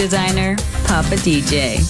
Designer, Papa DJ.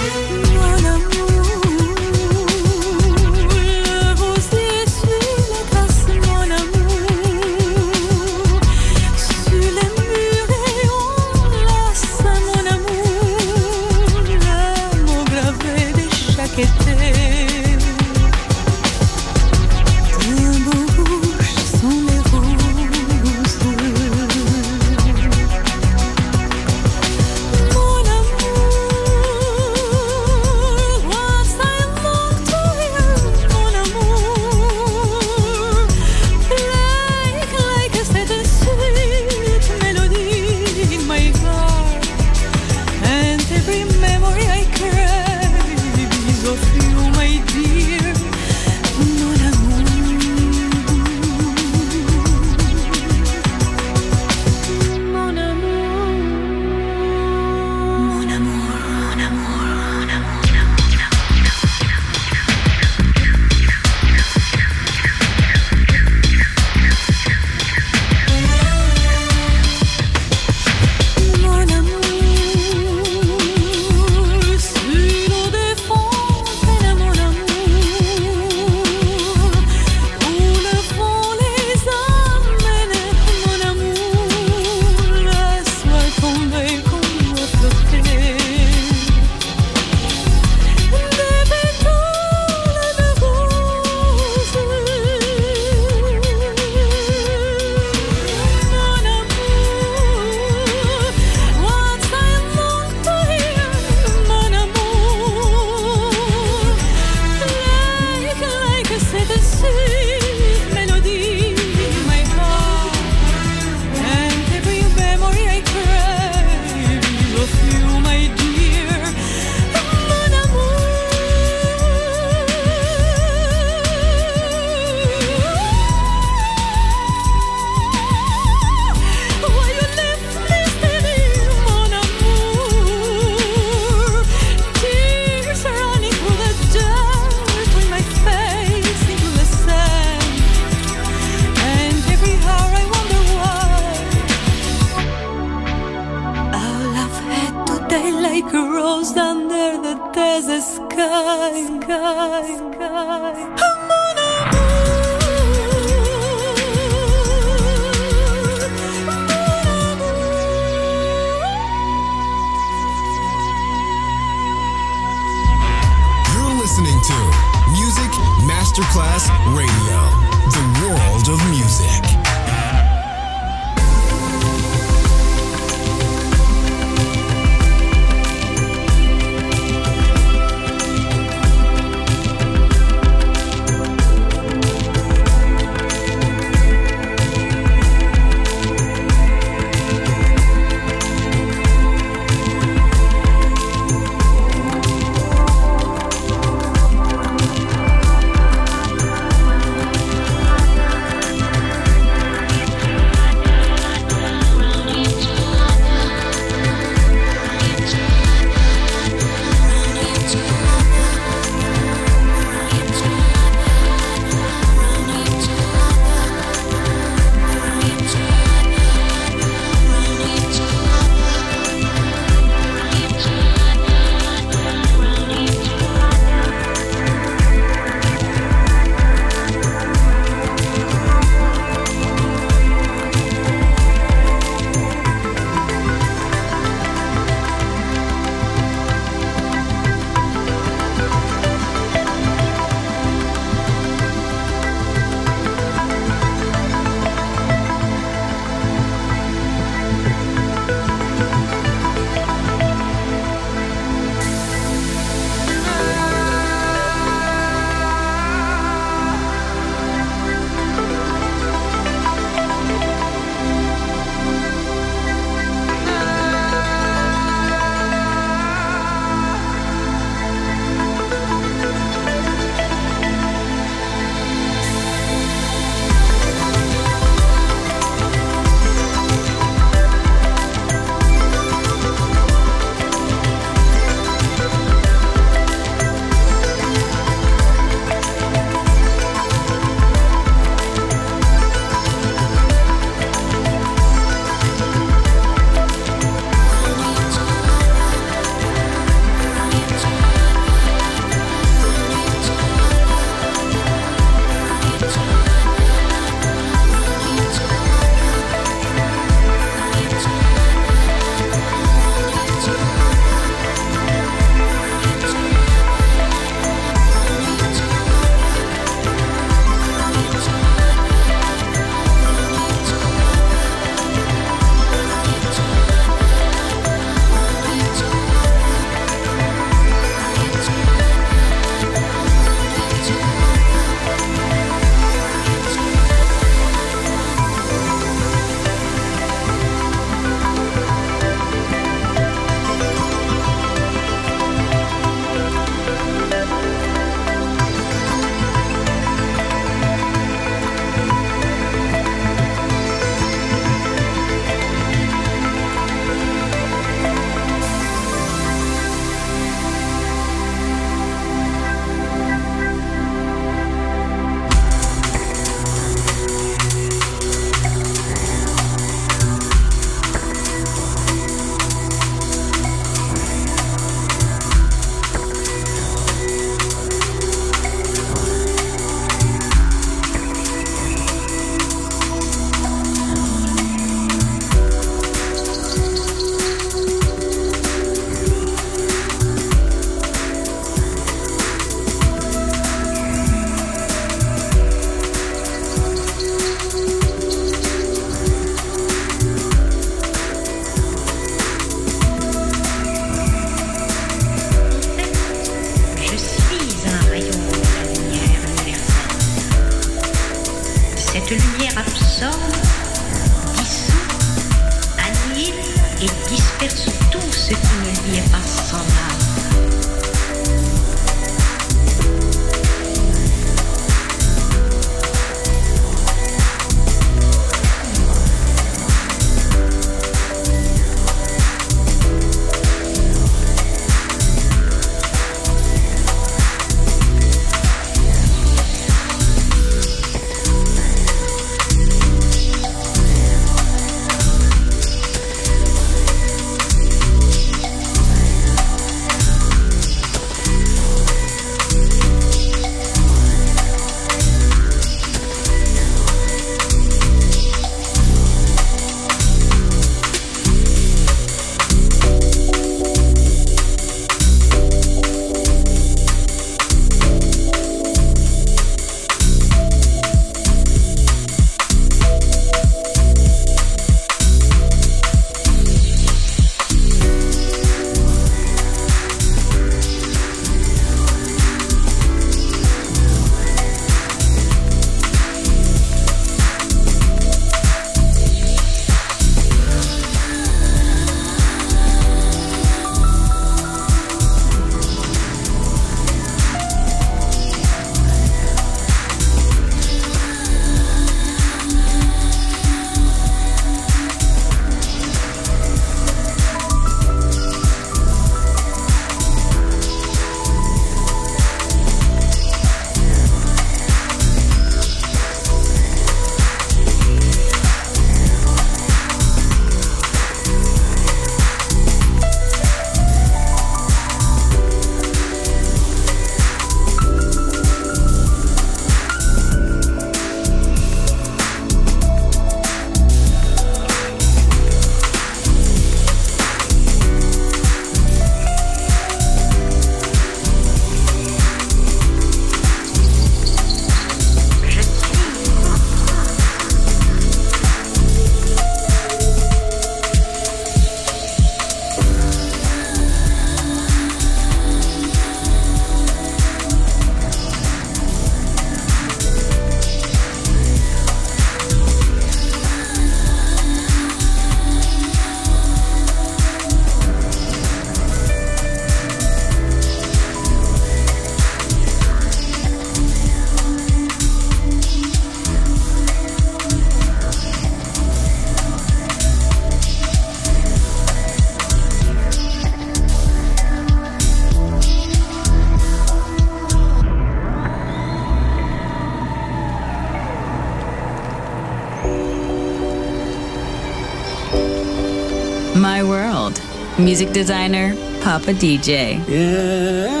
Music designer, Papa DJ. Yeah.